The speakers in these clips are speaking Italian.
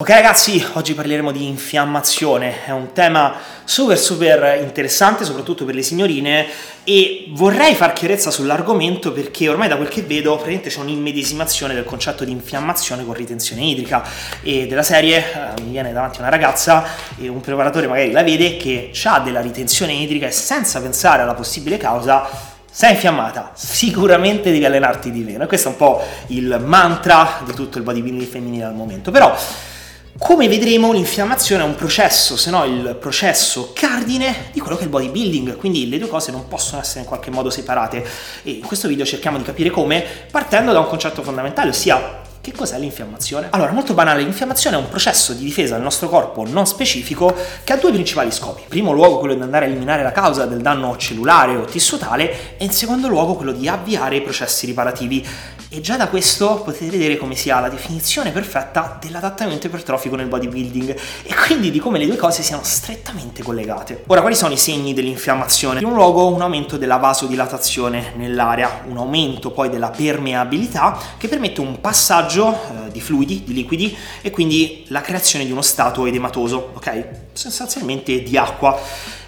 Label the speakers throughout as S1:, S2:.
S1: Ok ragazzi, oggi parleremo di infiammazione, è un tema super super interessante soprattutto per le signorine e vorrei far chiarezza sull'argomento perché ormai da quel che vedo praticamente c'è un'immedesimazione del concetto di infiammazione con ritenzione idrica e della serie eh, mi viene davanti una ragazza e un preparatore magari la vede che ha della ritenzione idrica e senza pensare alla possibile causa sei infiammata, sicuramente devi allenarti di meno. E questo è un po' il mantra di tutto il bodybuilding femminile al momento. Però come vedremo l'infiammazione è un processo, se no il processo cardine di quello che è il bodybuilding, quindi le due cose non possono essere in qualche modo separate. E in questo video cerchiamo di capire come partendo da un concetto fondamentale, ossia che cos'è l'infiammazione? Allora, molto banale, l'infiammazione è un processo di difesa del nostro corpo non specifico che ha due principali scopi. In primo luogo quello di andare a eliminare la causa del danno cellulare o tissutale e in secondo luogo quello di avviare i processi riparativi. E già da questo potete vedere come sia la definizione perfetta dell'adattamento ipertrofico nel bodybuilding e quindi di come le due cose siano strettamente collegate. Ora, quali sono i segni dell'infiammazione? In primo luogo un aumento della vasodilatazione nell'area, un aumento poi della permeabilità che permette un passaggio eh, di fluidi, di liquidi e quindi la creazione di uno stato edematoso, ok? Sostanzialmente di acqua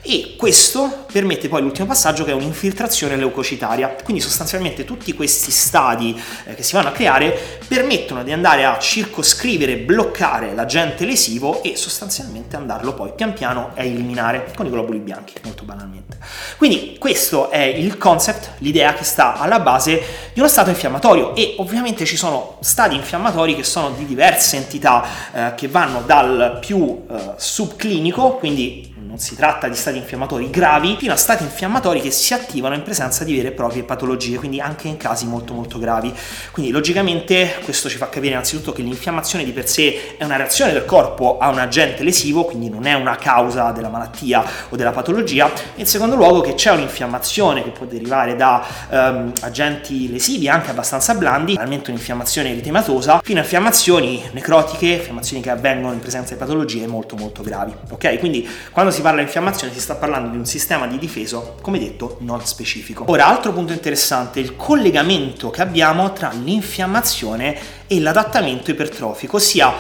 S1: e questo permette poi l'ultimo passaggio che è un'infiltrazione leucocitaria. Quindi sostanzialmente tutti questi stadi eh, che si vanno a creare permettono di andare a circoscrivere, bloccare l'agente lesivo e sostanzialmente andarlo poi pian piano a eliminare con i globuli bianchi, molto banalmente. Quindi questo è il concept, l'idea che sta alla base di uno stato infiammatorio e ovviamente ci sono stadi infiammatori che sono di diverse entità eh, che vanno dal più eh, subclinico, quindi non si tratta di stati infiammatori gravi, fino a stati infiammatori che si attivano in presenza di vere e proprie patologie, quindi anche in casi molto molto gravi. Quindi logicamente questo ci fa capire innanzitutto che l'infiammazione di per sé è una reazione del corpo a un agente lesivo, quindi non è una causa della malattia o della patologia, e in secondo luogo che c'è un'infiammazione che può derivare da um, agenti lesivi anche abbastanza blandi, realmente un'infiammazione eritematosa, fino a infiammazioni necrotiche, infiammazioni che avvengono in presenza di patologie molto molto gravi. Ok? Quindi quando si si parla di infiammazione si sta parlando di un sistema di difesa, come detto, non specifico. Ora, altro punto interessante, il collegamento che abbiamo tra l'infiammazione e l'adattamento ipertrofico, ossia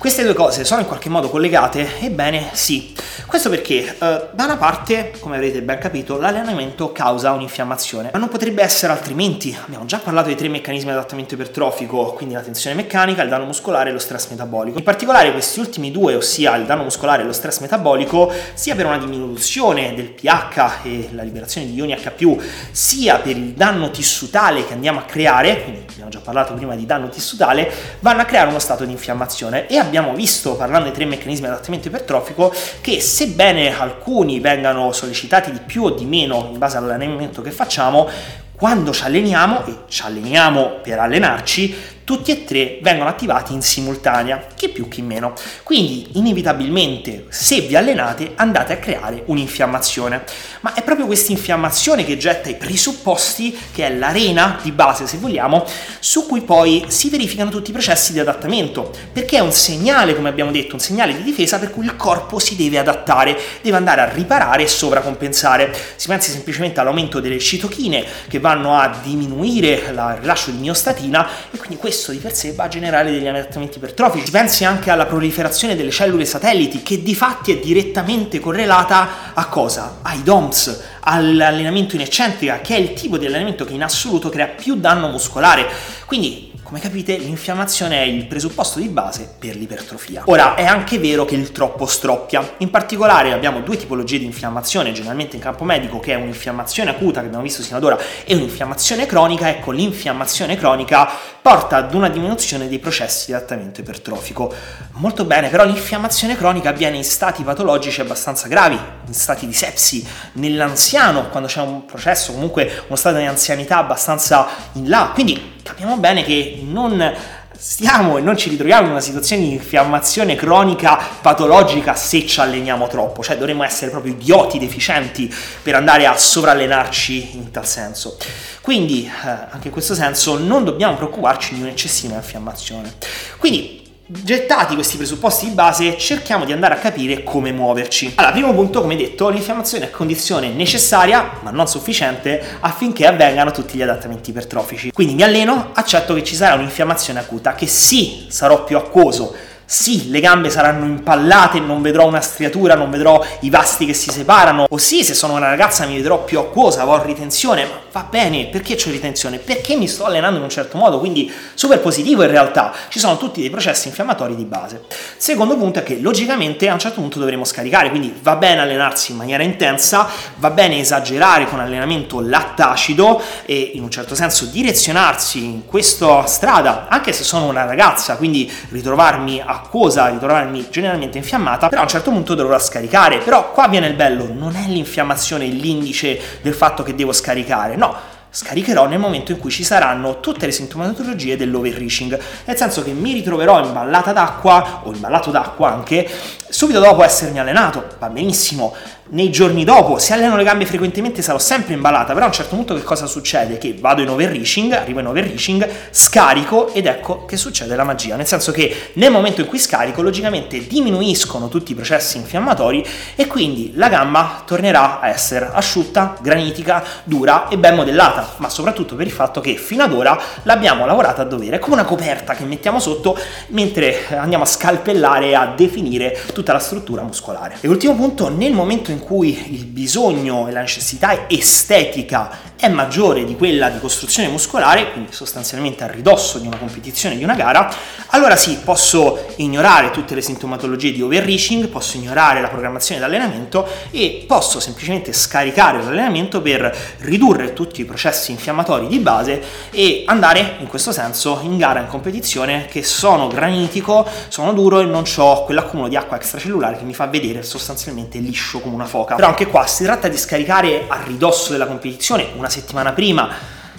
S1: queste due cose sono in qualche modo collegate? Ebbene sì. Questo perché eh, da una parte, come avrete ben capito, l'allenamento causa un'infiammazione, ma non potrebbe essere altrimenti. Abbiamo già parlato dei tre meccanismi di adattamento ipertrofico, quindi la tensione meccanica, il danno muscolare e lo stress metabolico. In particolare questi ultimi due, ossia il danno muscolare e lo stress metabolico, sia per una diminuzione del pH e la liberazione di ioni H+, sia per il danno tissutale che andiamo a creare, quindi abbiamo già parlato prima di danno tissutale, vanno a creare uno stato di infiammazione e abbiamo visto, parlando dei tre meccanismi di adattamento ipertrofico, che sebbene alcuni vengano sollecitati di più o di meno in base all'allenamento che facciamo, quando ci alleniamo, e ci alleniamo per allenarci, tutti e tre vengono attivati in simultanea, chi più chi meno. Quindi inevitabilmente se vi allenate andate a creare un'infiammazione, ma è proprio questa infiammazione che getta i presupposti, che è l'arena di base se vogliamo, su cui poi si verificano tutti i processi di adattamento, perché è un segnale, come abbiamo detto, un segnale di difesa per cui il corpo si deve adattare, deve andare a riparare e sovracompensare. Si pensi semplicemente all'aumento delle citochine che vanno a diminuire il rilascio di miostatina e quindi questo questo di per sé va a generare degli adattamenti ipertrofici. Pensi anche alla proliferazione delle cellule satelliti, che di fatti è direttamente correlata a cosa? Ai DOMS, all'allenamento in eccentrica, che è il tipo di allenamento che in assoluto crea più danno muscolare. Quindi come capite, l'infiammazione è il presupposto di base per l'ipertrofia. Ora, è anche vero che il troppo stroppia. In particolare abbiamo due tipologie di infiammazione, generalmente in campo medico, che è un'infiammazione acuta, che abbiamo visto sino ad ora, e un'infiammazione cronica. Ecco, l'infiammazione cronica porta ad una diminuzione dei processi di adattamento ipertrofico. Molto bene, però l'infiammazione cronica avviene in stati patologici abbastanza gravi, in stati di sepsi, nell'anziano, quando c'è un processo, comunque uno stato di anzianità abbastanza in là. Quindi capiamo bene che non stiamo e non ci ritroviamo in una situazione di infiammazione cronica patologica se ci alleniamo troppo, cioè dovremmo essere proprio idioti deficienti per andare a sovrallenarci in tal senso. Quindi, eh, anche in questo senso, non dobbiamo preoccuparci di un'eccessiva infiammazione. Quindi, Gettati questi presupposti di base, cerchiamo di andare a capire come muoverci. Allora, primo punto, come detto, l'infiammazione è condizione necessaria, ma non sufficiente, affinché avvengano tutti gli adattamenti ipertrofici. Quindi mi alleno, accetto che ci sarà un'infiammazione acuta, che sì, sarò più acquoso, Sì, le gambe saranno impallate, non vedrò una striatura, non vedrò i vasti che si separano. O sì, se sono una ragazza mi vedrò più acquosa, avrò ritenzione, ma va bene, perché ho ritenzione? Perché mi sto allenando in un certo modo, quindi super positivo in realtà. Ci sono tutti dei processi infiammatori di base. Secondo punto è che logicamente a un certo punto dovremo scaricare, quindi va bene allenarsi in maniera intensa, va bene esagerare con allenamento lattacido e in un certo senso direzionarsi in questa strada, anche se sono una ragazza, quindi ritrovarmi a acquosa, ritrovarmi generalmente infiammata, però a un certo punto dovrò scaricare. Però qua viene il bello, non è l'infiammazione l'indice del fatto che devo scaricare, no scaricherò nel momento in cui ci saranno tutte le sintomatologie dell'overreaching, nel senso che mi ritroverò in ballata d'acqua o in ballato d'acqua anche subito dopo essermi allenato, va benissimo, nei giorni dopo, se alleno le gambe frequentemente sarò sempre imballata, però a un certo punto che cosa succede? Che vado in overreaching, arrivo in overreaching, scarico ed ecco che succede la magia, nel senso che nel momento in cui scarico logicamente diminuiscono tutti i processi infiammatori e quindi la gamba tornerà a essere asciutta, granitica, dura e ben modellata, ma soprattutto per il fatto che fino ad ora l'abbiamo lavorata a dovere, è come una coperta che mettiamo sotto mentre andiamo a scalpellare e a definire tutta la struttura muscolare. E ultimo punto, nel momento in cui il bisogno e la necessità estetica è maggiore di quella di costruzione muscolare, quindi sostanzialmente a ridosso di una competizione, di una gara, allora sì, posso ignorare tutte le sintomatologie di overreaching, posso ignorare la programmazione d'allenamento e posso semplicemente scaricare l'allenamento per ridurre tutti i processi infiammatori di base e andare in questo senso in gara, in competizione, che sono granitico, sono duro e non ho quell'accumulo di acqua extracellulare che mi fa vedere sostanzialmente liscio come una foca. Però anche qua si tratta di scaricare a ridosso della competizione una settimana prima,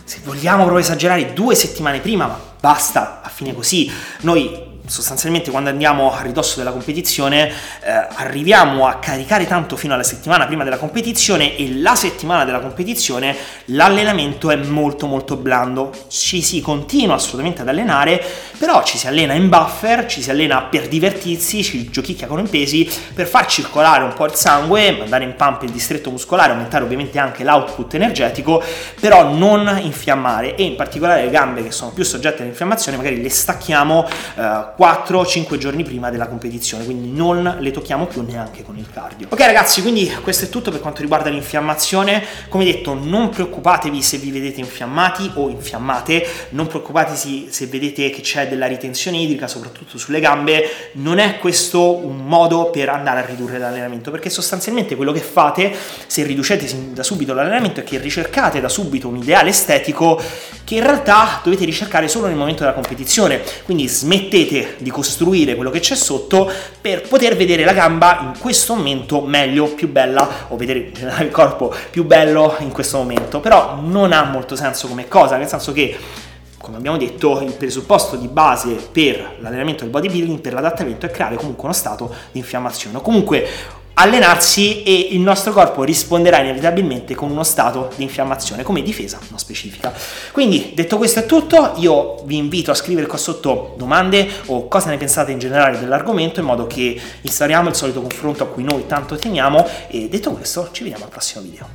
S1: se vogliamo proprio esagerare due settimane prima, ma basta, a fine così. Noi sostanzialmente quando andiamo a ridosso della competizione eh, arriviamo a caricare tanto fino alla settimana prima della competizione e la settimana della competizione l'allenamento è molto molto blando. Ci si continua assolutamente ad allenare però ci si allena in buffer ci si allena per divertirsi ci giochicchia con i pesi per far circolare un po' il sangue mandare in pump il distretto muscolare aumentare ovviamente anche l'output energetico però non infiammare e in particolare le gambe che sono più soggette all'infiammazione magari le stacchiamo eh, 4-5 giorni prima della competizione, quindi non le tocchiamo più neanche con il cardio. Ok ragazzi, quindi questo è tutto per quanto riguarda l'infiammazione. Come detto, non preoccupatevi se vi vedete infiammati o infiammate, non preoccupatevi se vedete che c'è della ritenzione idrica, soprattutto sulle gambe, non è questo un modo per andare a ridurre l'allenamento, perché sostanzialmente quello che fate se riducete da subito l'allenamento è che ricercate da subito un ideale estetico che in realtà dovete ricercare solo nel momento della competizione, quindi smettete di costruire quello che c'è sotto per poter vedere la gamba in questo momento meglio, più bella o vedere il corpo più bello in questo momento, però non ha molto senso come cosa, nel senso che come abbiamo detto, il presupposto di base per l'allenamento del bodybuilding, per l'adattamento, è creare comunque uno stato di infiammazione. Comunque allenarsi e il nostro corpo risponderà inevitabilmente con uno stato di infiammazione come difesa non specifica. Quindi detto questo è tutto, io vi invito a scrivere qua sotto domande o cosa ne pensate in generale dell'argomento in modo che instauriamo il solito confronto a cui noi tanto teniamo e detto questo ci vediamo al prossimo video.